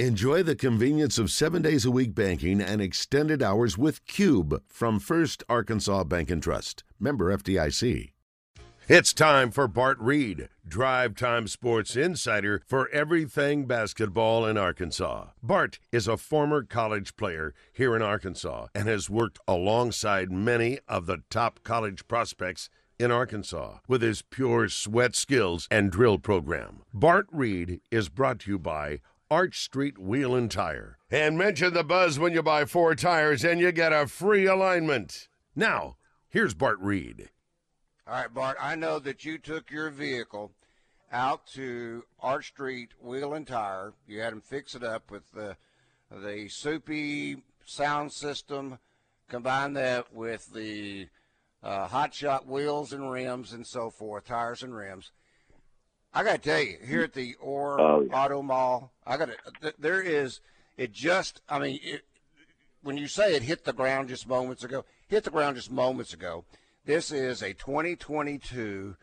Enjoy the convenience of seven days a week banking and extended hours with Cube from First Arkansas Bank and Trust. Member FDIC. It's time for Bart Reid, Drive Time Sports Insider for everything basketball in Arkansas. Bart is a former college player here in Arkansas and has worked alongside many of the top college prospects in Arkansas with his pure sweat skills and drill program. Bart Reid is brought to you by Arch Street Wheel and Tire. And mention the buzz when you buy four tires and you get a free alignment. Now, here's Bart Reid. All right, Bart, I know that you took your vehicle out to Arch Street Wheel and Tire. You had them fix it up with the the soupy sound system, combine that with the uh, hot shot wheels and rims and so forth, tires and rims. I got to tell you, here at the Orr Oh, yeah. Auto Mall, I got to. There is. It just. I mean, it, when you say it hit the ground just moments ago, hit the ground just moments ago. This is a 2022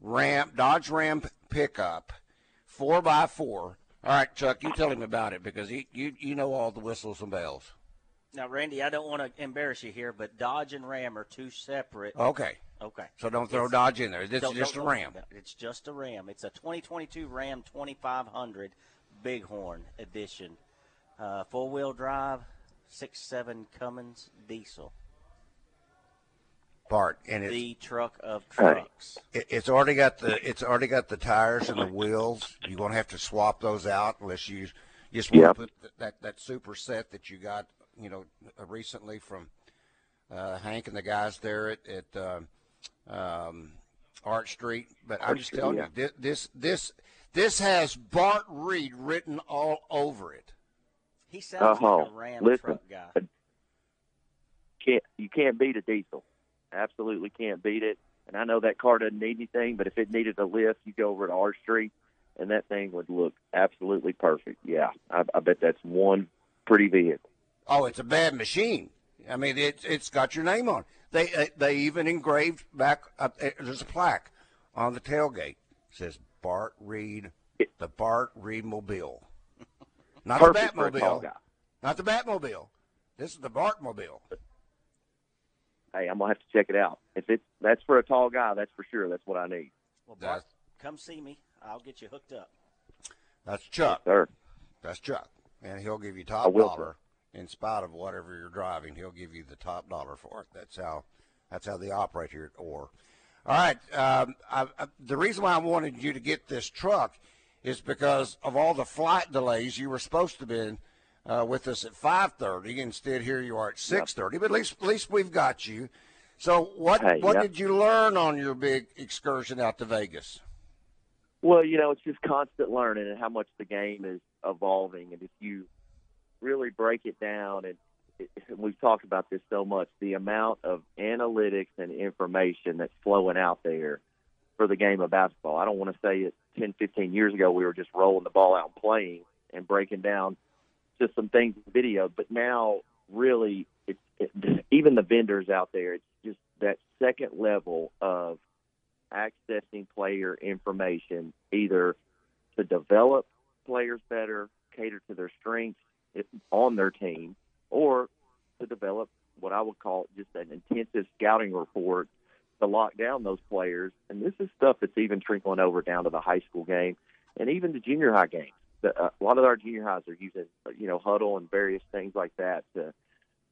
Ram Dodge Ram pickup, four x four. All right, Chuck, you tell him about it because he, you you know all the whistles and bells. Now, Randy, I don't want to embarrass you here, but Dodge and Ram are two separate. Okay, Okay. so don't throw It's- Dodge in there. This don't- is just a don't- Ram. It's just a Ram. It's a 2022 Ram 2500 Bighorn edition, uh, four wheel drive, six seven Cummins diesel. Part and it's The truck of trucks. It, it's already got the it's already got the tires and the wheels. You're gonna have to swap those out unless you just want Yep. to put th- that that super set that you got you know uh, recently from uh, Hank and the guys there at, at um, um, Arch Street. But I'm just Street, telling yeah. you this this this has Bart Reid written all over it. He sounds like Oh, a Ram listen. truck guy. Can't you can't beat a diesel? Absolutely can't beat it. And I know that car doesn't need anything, but if it needed a lift, you go over to R Street, and that thing would look absolutely perfect. Yeah, I, I bet that's one pretty vehicle. Oh, it's a bad machine. I mean, it's it's got your name on. it. They uh, they even engraved back. Up, uh, there's a plaque on the tailgate. It says Bart Reid, the Bart Reid Mobile, not Perfect the for a tall Batmobile, not the Batmobile. This is the Bart Mobile. Hey, I'm gonna have to check it out. If it's that's for a tall guy, that's for sure. That's what I need, Well, Bart, That's- come see me. I'll get you hooked up. That's Chuck. sir. That's Chuck, and he'll give you I top will, dollar in spite of whatever you're driving. He'll give you the top dollar for it. That's how that's how they operate here at Orr. All right. Um, I, I, the reason why I wanted you to get this truck is because of all the flight delays. You were supposed to be uh, with us at 5:30. Instead, here you are at 6:30. But at least at least we've got you. So what Hey, what yep. did you learn on your big excursion out to Vegas? Well, you know, it's just constant learning and how much the game is evolving. And if you really break it down, and we've talked about this so much, the amount of analytics and information that's flowing out there for the game of basketball. I don't want to say it 10, 15 years ago we were just rolling the ball out and playing and breaking down just some things in video, but now really it's it, even the vendors out there. It's just that second level of accessing player information either to develop players better, cater to their strengths on their team, or to develop what I would call just an intensive scouting report to lock down those players. And this is stuff that's even trickling over down to the high school game and even the junior high games. The, uh, a lot of our junior highs are using, you know, Hudl and various things like that to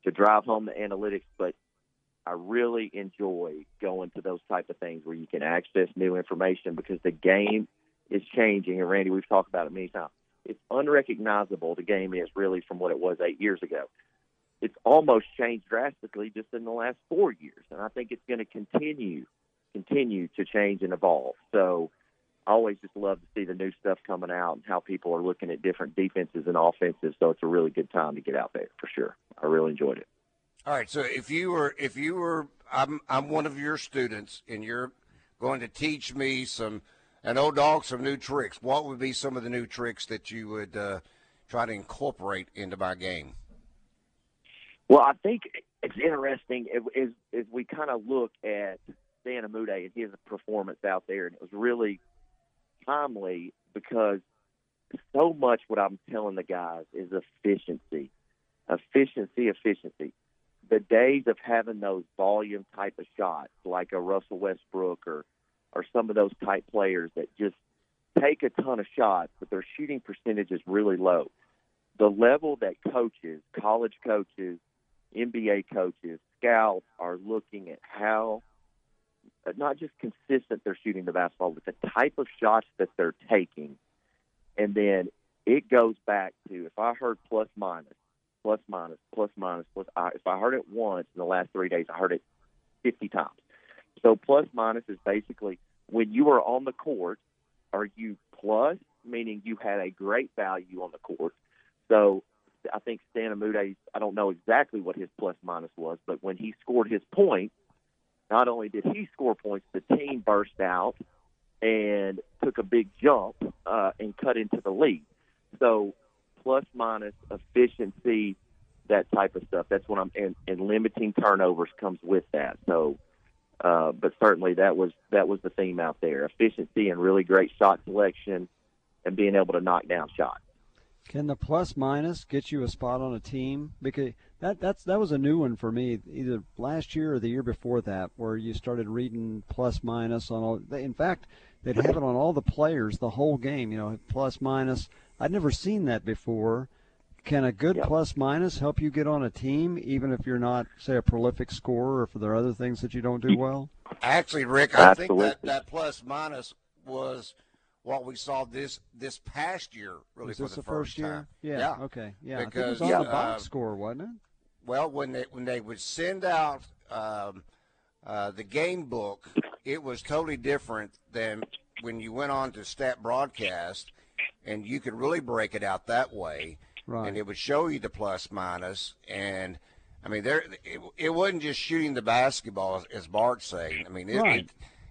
to drive home the analytics. But I really enjoy going to those type of things where you can access new information because the game is changing. And Randy, we've talked about it many times. It's unrecognizable. The game is really from what it was eight years ago. It's almost changed drastically just in the last four years, and I think it's going to continue continue to change and evolve. So I always just love to see the new stuff coming out and how people are looking at different defenses and offenses. So it's a really good time to get out there for sure. I really enjoyed it. All right. So if you were, if you were, I'm, I'm one of your students, and you're going to teach me some, an old dog, some new tricks. What would be some of the new tricks that you would uh, try to incorporate into my game? Well, I think it's interesting as, as we kind of look at Stan Umude and his performance out there, and it was really timely because so much what I'm telling the guys is efficiency, efficiency, efficiency. The days of having those volume type of shots, like a Russell Westbrook or or some of those type players that just take a ton of shots, but their shooting percentage is really low. The level that coaches, college coaches, NBA coaches, scouts are looking at how uh, not just consistent they're shooting the basketball, but the type of shots that they're taking. And then it goes back to if I heard plus minus, plus minus, plus minus, plus, if I heard it once in the last three days, I heard it 50 times. So plus minus is basically when you are on the court, are you plus, meaning you had a great value on the court. So I think Stan Umude, I don't know exactly what his plus minus was, but when he scored his point, not only did he score points, the team burst out and took a big jump uh, and cut into the lead. So plus minus efficiency, that type of stuff. That's what I'm and, and limiting turnovers comes with that. So, uh, but certainly that was that was the theme out there: efficiency and really great shot selection, and being able to knock down shots. Can the plus minus get you a spot on a team? Because that that's that was a new one for me, either last year or the year before that, where you started reading plus minus on all. In fact, they'd have it on all the players the whole game. You know, plus minus. I'd never seen that before. Can a good Yep. plus minus help you get on a team, even if you're not, say, a prolific scorer, or if there are other things that you don't do well? Actually, Rick, I think that, that plus minus was what we saw this this past year, really Was for this the, the first year? time. Yeah. Okay. Yeah. I think it was Because, on yeah, the box uh, score, wasn't it? Well, when they when they would send out um, uh, the game book, it was totally different than when you went on to stat broadcast, and you could really break it out that way, Right. and it would show you the plus minus. And I mean, there it, it wasn't just shooting the basketball, as, as Bart's saying. I mean, it, Right.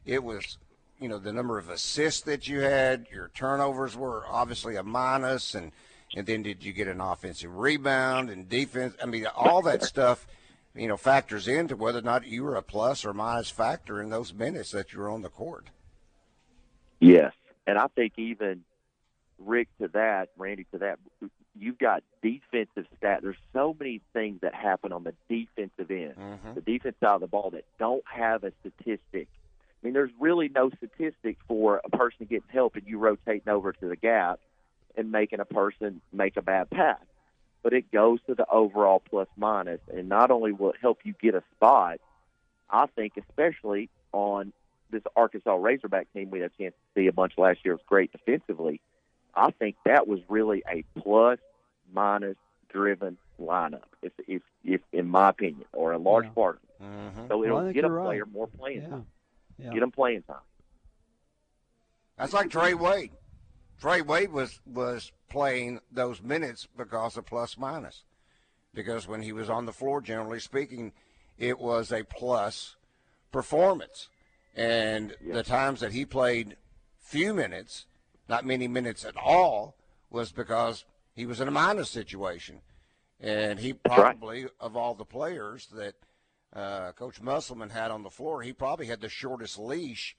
it it was you know the number of assists that you had, your turnovers were obviously a minus, and and then did you get an offensive rebound and defense? I mean, all that stuff, you know, factors into whether or not you were a plus or minus factor in those minutes that you were on the court. Yes, and I think even Rick to that, Randy to that, you've got defensive stat. There's so many things that happen on the defensive end, Mhm. the defense side of the ball that don't have a statistic. I mean, there's really no statistic for a person getting help and you rotating over to the gap and making a person make a bad pass. But it goes to the overall plus minus, and not only will it help you get a spot, I think especially on this Arkansas Razorback team we had a chance to see a bunch last year. Was great defensively. I think that was really a plus minus driven lineup, if if, if in my opinion, or a large Yeah. part of it. Mm-hmm. So Well, I it'll think get a you're right. player more playing Yeah. time. Yeah. Get them playing time. That's like Trey Wade. Trey Wade was was playing those minutes because of plus minus, because when he was on the floor, generally speaking, it was a plus performance, and Yeah. the times that he played few minutes, not many minutes at all, was because he was in a minus situation, and he That's right. probably of all the players that uh, Coach Musselman had on the floor, he probably had the shortest leash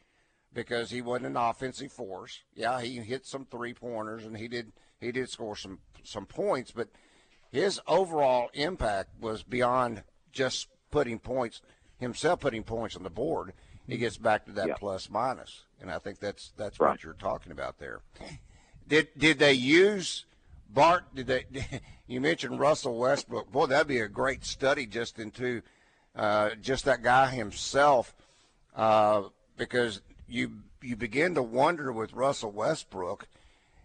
because he wasn't an offensive force. Yeah, he hit some three pointers and he did he did score some some points, but his overall impact was beyond just putting points himself putting points on the board. He gets back to that Yeah. plus minus, and I think that's that's Right. what you're talking about there. Did did they use Bart? Did they? You mentioned Russell Westbrook. Boy, that'd be a great study just into uh, just that guy himself, uh, because you you begin to wonder with Russell Westbrook,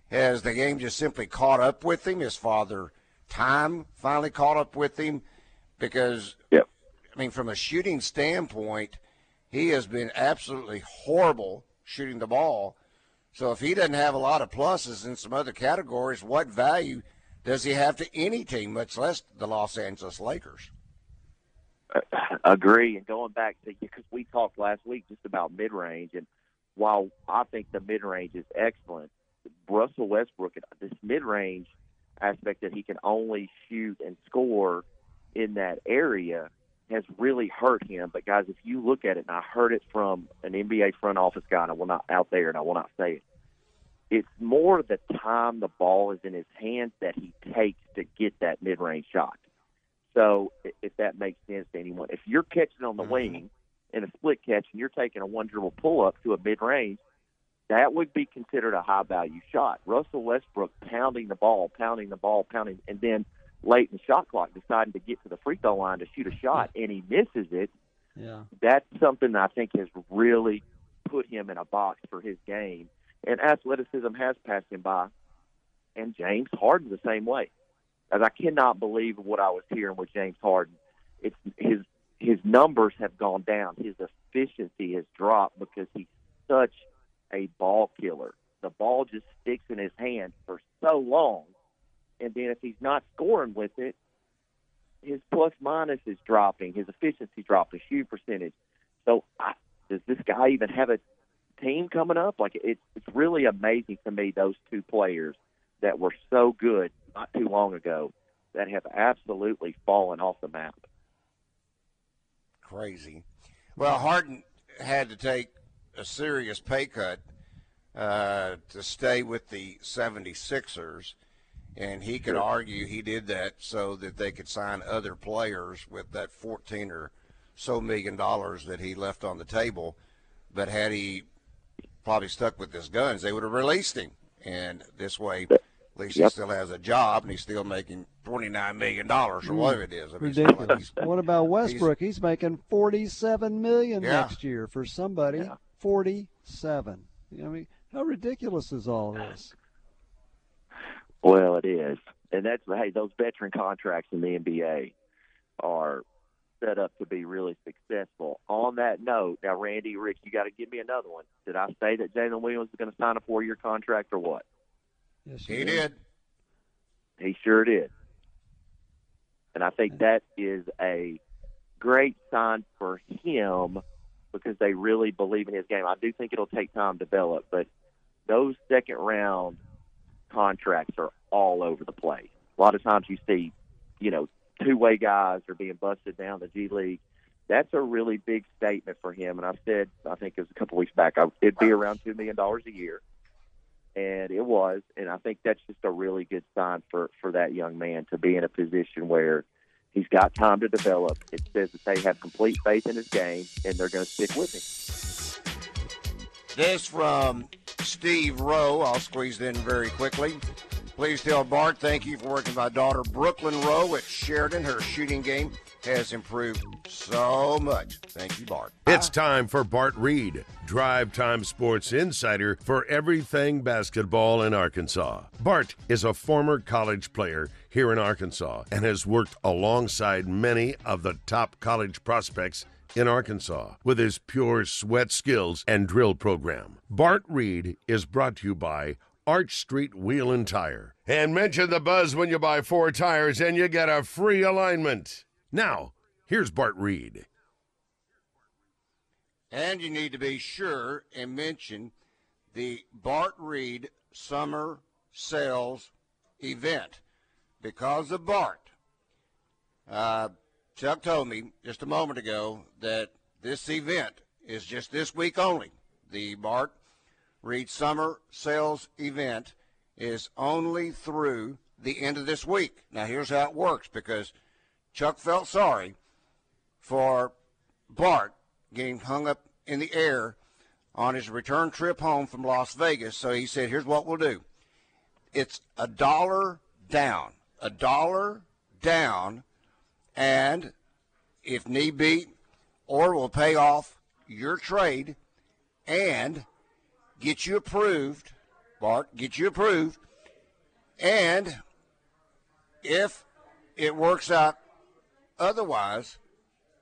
has the game just simply caught up with him? His father time finally caught up with him, because Yep. I mean, from a shooting standpoint, he has been absolutely horrible shooting the ball. So if he doesn't have a lot of pluses in some other categories, what value does he have to any team, much less the Los Angeles Lakers? Uh, agree. And going back to you, because we talked last week just about mid range, and while I think the mid range is excellent, Russell Westbrook this mid range aspect that he can only shoot and score in that area has really hurt him. But guys, if you look at it, and I heard it from an NBA front office guy, and I will not out there, and I will not say it. it's more the time the ball is in his hands that he takes to get that mid-range shot. So if that makes sense to anyone, if you're catching on the Mhm. wing in a split catch and you're taking a one dribble pull up to a mid-range, that would be considered a high value shot. Russell Westbrook pounding the ball, pounding the ball, pounding, and then late in the shot clock deciding to get to the free throw line to shoot a shot and he misses it. Yeah. That's something that I think has really put him in a box for his game. And athleticism has passed him by. And James Harden the same way. As I cannot believe what I was hearing with James Harden. It's his his numbers have gone down. His efficiency has dropped because he's such a ball killer. The ball just sticks in his hand for so long, and then if he's not scoring with it, his plus minus is dropping, his efficiency dropping, shoot percentage. So, I, does this guy even have a team coming up? Like it's it's really amazing to me those two players that were so good not too long ago that have absolutely fallen off the map. Crazy. Well, Harden had to take a serious pay cut uh, to stay with the 76ers, and he could argue he did that so that they could sign other players with that 14 or so million dollars that he left on the table. But had he probably stuck with his guns, they would have released him. And this way, at least he still has a job and he's still making $29 million or hmm. whatever it is. I mean, it's like Ridiculous. he's- What about Westbrook? He's making forty-seven million Yeah. next year for somebody. Yeah. Forty-seven. I mean, how ridiculous is all this? Well, it is, and that's hey, those veteran contracts in the NBA are set up to be really successful. On that note, now Randy, Rick, you got to give me another one. Did I say that Jaylin Williams is going to sign a four-year contract or what? Yes, you He do. did. He sure did. And I think that is a great sign for him because they really believe in his game. I do think it'll take time to develop, but those second round contracts are all over the place. A lot of times you see, you know, two way guys are being busted down the G League. That's a really big statement for him. And I said, I think it was a couple weeks back, it'd be around $2 million a year and it was and i think that's just a really good sign for for that young man to be in a position where he's got time to develop it says that they have complete faith in his game and they're going to stick with him This from Steve Rowe. I'll squeeze in very quickly. Please tell Bart thank you for working with my daughter Brooklyn Rowe at Sheridan. Her shooting game has improved so much. Thank you, Bart. It's time for Bart Reid, Drive Time Sports Insider for everything basketball in Arkansas. Bart is a former college player here in Arkansas and has worked alongside many of the top college prospects in Arkansas with his pure sweat skills and drill program. Bart Reid is brought to you by Arch Street Wheel and Tire. And mention the buzz when you buy four tires and you get a free alignment. Now, here's Bart Reid. And you need to be sure and mention the Bart Reid Summer Sales event because of Bart. Uh, Chuck told me just a moment ago that this event is just this week only. The Bart Reid Summer Sales event is only through the end of this week. Now, here's how it works because Chuck felt sorry for Bart getting hung up in the air on his return trip home from Las Vegas. So he said, here's what we'll do. It's a dollar down, a dollar down, and if need be, or we'll pay off your trade and get you approved, Bart, get you approved, and if it works out otherwise,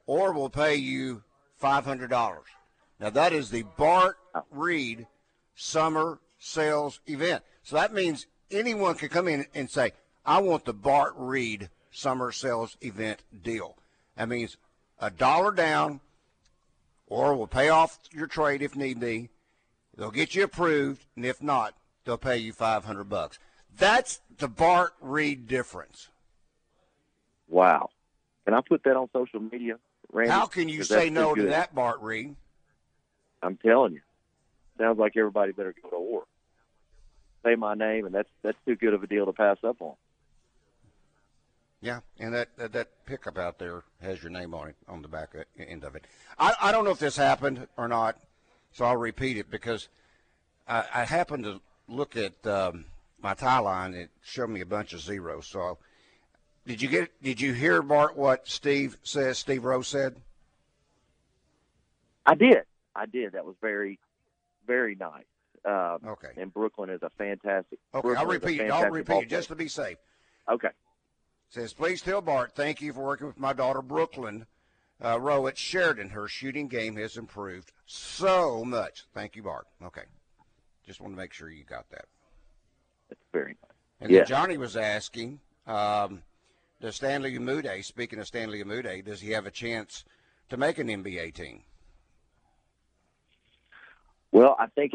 or we'll pay you $500. Now, that is the Bart Reid Summer Sales Event. So that means anyone can come in and say, I want the Bart Reid Summer Sales Event deal. That means a dollar down, or we'll pay off your trade if need be. They'll get you approved, and if not, they'll pay you 500 bucks. That's the Bart Reid difference. wow can i put that on social media Randy? How can you say no to that, Bart Reid? i'm telling you sounds like everybody better go to war say my name, and that's that's too good of a deal to pass up on. Yeah, and that, that that pickup out there has your name on it on the back end of it. I, I don't know if this happened or not, so I'll repeat it because I, I happened to look at um, my tie line. It showed me a bunch of zeros. So, did you get? Did you hear Bart what Steve says? Steve Rose said. I did. I did. That was very, very nice. Um, okay. And Brooklyn is a fantastic. Okay, Brooklyn I'll repeat. I'll repeat just to be safe. Okay. Says, please tell Bart, thank you for working with my daughter Brooklyn uh, Rowe at Sheridan. Her shooting game has improved so much. Thank you, Bart. Okay. Just want to make sure you got that. That's very nice. And yeah. Johnny was asking, um, does Stanley Umude, speaking of Stanley Umude, does he have a chance to make an NBA team? Well, I think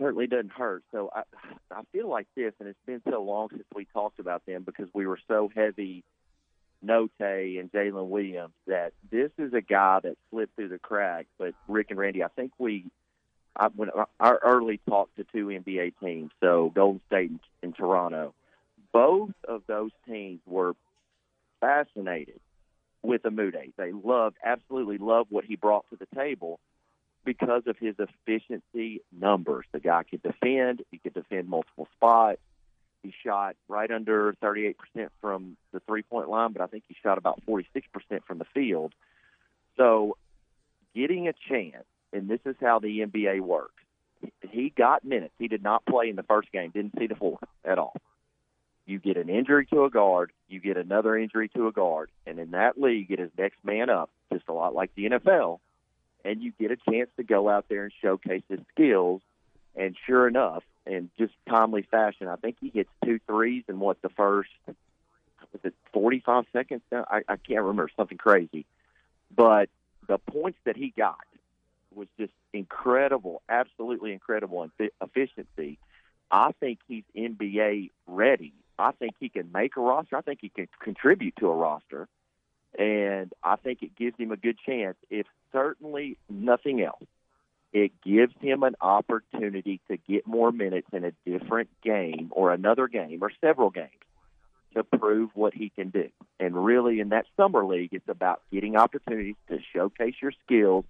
certainly doesn't hurt. So I, I feel like this, and it's been so long since we talked about them because we were so heavy Notae and Jaylin Williams that this is a guy that slipped through the cracks. But Rick and Randy, I think we, I, when our early talk to two NBA teams, so Golden State and, and Toronto, both of those teams were fascinated with Umude. They loved, absolutely loved what he brought to the table because of his efficiency numbers. The guy could defend, he could defend multiple spots. He shot right under 38% from the three point line, but I think he shot about 46% from the field. So, getting a chance, and this is how the NBA works. He got minutes. He did not play in the first game, didn't see the floor at all. You get an injury to a guard, you get another injury to a guard, and in that league, it is next man up, just a lot like the NFL and you get a chance to go out there and showcase his skills. And sure enough, in just timely fashion, I think he hits two threes in what the first was it 45 seconds? I, I can't remember something crazy, but the points that he got was just incredible, absolutely incredible in efficiency. I think he's NBA ready. I think he can make a roster. I think he can contribute to a roster and I think it gives him a good chance. If certainly nothing else, it gives him an opportunity to get more minutes in a different game or another game or several games to prove what he can do. And really, in that summer league, it's about getting opportunities to showcase your skills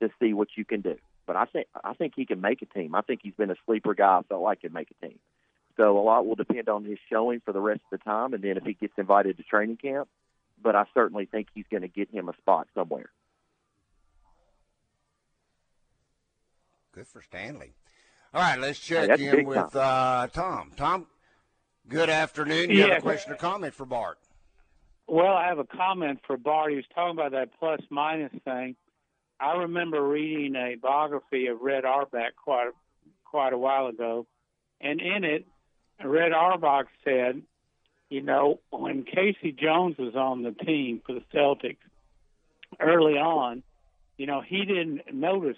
to see what you can do. But I think I think he can make a team. I think he's been a sleeper guy. I felt like could make a team. So a lot will depend on his showing for the rest of the time, and then if he gets invited to training camp, but I certainly think he's going to get him a spot somewhere. Good for Stanley. All right, let's check hey, in with uh, Tom. Tom, good afternoon. You have a question or comment for Bart? Well, I have a comment for Bart. He was talking about that plus minus thing. I remember reading a biography of Red Auerbach quite quite a while ago, and in it, Red Auerbach said you know, when K.C. Jones was on the team for the Celtics early on, you know, he didn't notice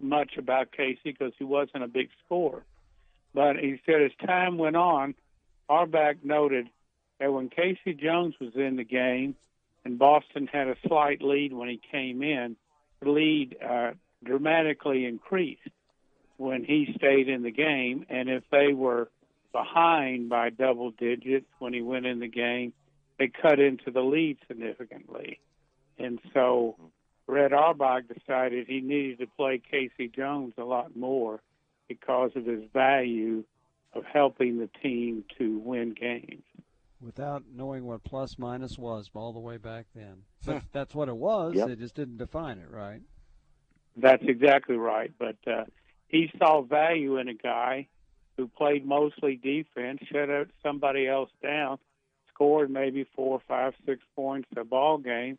much about K.C. because he wasn't a big scorer. But he said as time went on, Auerbach noted that when K.C. Jones was in the game and Boston had a slight lead when he came in, the lead uh, dramatically increased when he stayed in the game. And if they were behind by double digits when he went in the game, they cut into the lead significantly. And so Red Auerbach decided he needed to play K.C. Jones a lot more because of his value of helping the team to win games. Without knowing what plus minus was all the way back then. But that's what it was. Yep. They just didn't define it, right? That's exactly right. But uh, he saw value in a guy who played mostly defense, shut out somebody else down, scored maybe four, five, six points a ball game,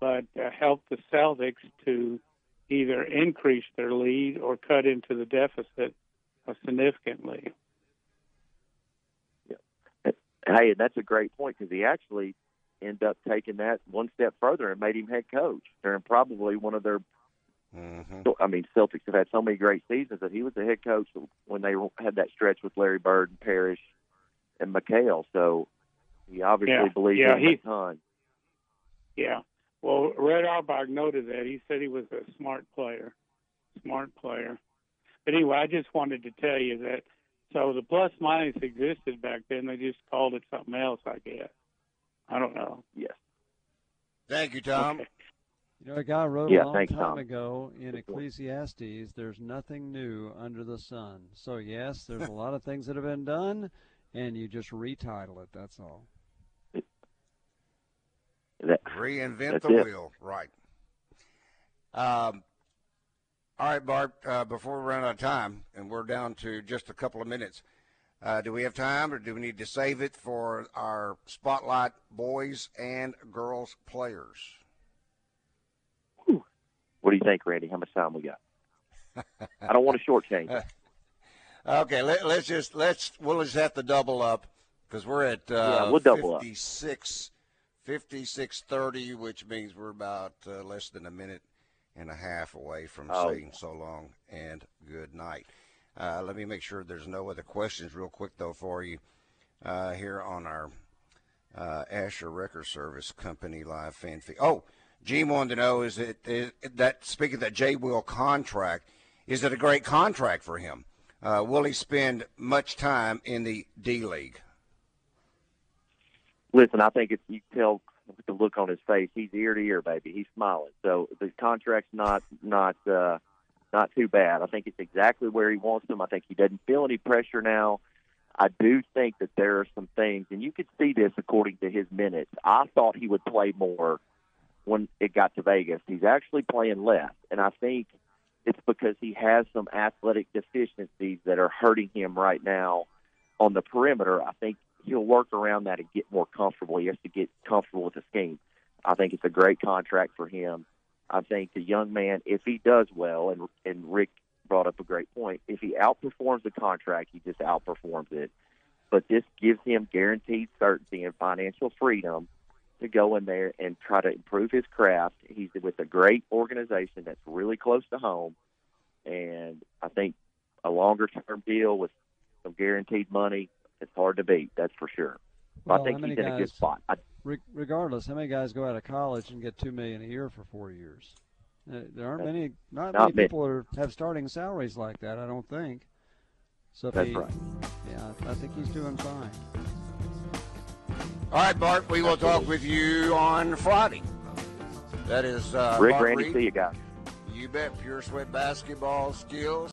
but uh, helped the Celtics to either increase their lead or cut into the deficit significantly. Yeah. Hey, that's a great point because he actually ended up taking that one step further and made him head coach during probably one of their Mm-hmm. I mean, Celtics have had so many great seasons that he was the head coach when they had that stretch with Larry Bird and Parish and McHale. So he obviously yeah. believes yeah, in he, a ton. Yeah. Well, Red Auerbach noted that. He said he was a smart player, smart player. But anyway, I just wanted to tell you that So the plus minus existed back then. They just called it something else, I guess. I don't know. Yes. Thank you, Tom. Okay. You know, a guy wrote Yeah, a long thanks, time Tom. ago in Ecclesiastes, there's nothing new under the sun. So, yes, there's a lot of things that have been done, and you just retitle it. That's all. That, Reinvent the it. wheel. Right. Um, all right, Bart, uh, before we run out of time, and we're down to just a couple of minutes, uh, do we have time or do we need to save it for our spotlight boys and girls players? what do you think, Randy? How much time we got? I don't want to shortchange. it. Okay, let, us just let's we'll just have to double up because we're at uh, Yeah, we'll double up. 56, 56.30, which means we're about uh, less than a minute and a half away from Oh. saying so long and good night. Uh, let me make sure there's no other questions real quick though for you uh, here on our uh, Asher Record Service Company live fan feed. Oh, Gene wanted to know is it is that speaking of that J Will contract, is it a great contract for him? Uh, will he spend much time in the D League? Listen, I think if you tell the look on his face, he's ear to ear, baby. He's smiling. So the contract's not not uh, not too bad. I think it's exactly where he wants them. I think he doesn't feel any pressure now. I do think that there are some things, and you could see this according to his minutes. I thought he would play more when it got to Vegas. He's actually playing less, and I think it's because he has some athletic deficiencies that are hurting him right now on the perimeter. I think he'll work around that and get more comfortable. He has to get comfortable with the scheme. I think it's a great contract for him. I think the young man, if he does well, and and Rick brought up a great point, if he outperforms the contract, he just outperforms it. But this gives him guaranteed certainty and financial freedom to go in there and try to improve his craft. He's with a great organization that's really close to home, and I think a longer term deal with some guaranteed money it's hard to beat. That's for sure. Well, I think he's in a good spot. I, regardless, how many guys go out of college and get two million a year for four years? Uh, there aren't many. Not, Not many many. people are, have starting salaries like that. I don't think. So That's he, right. Yeah, I think he's doing fine. All right, Bart, we will talk with you on Friday. That is uh, Rick, Bart Randy, Reid. see you guys. You bet. Pure Sweat basketball skills.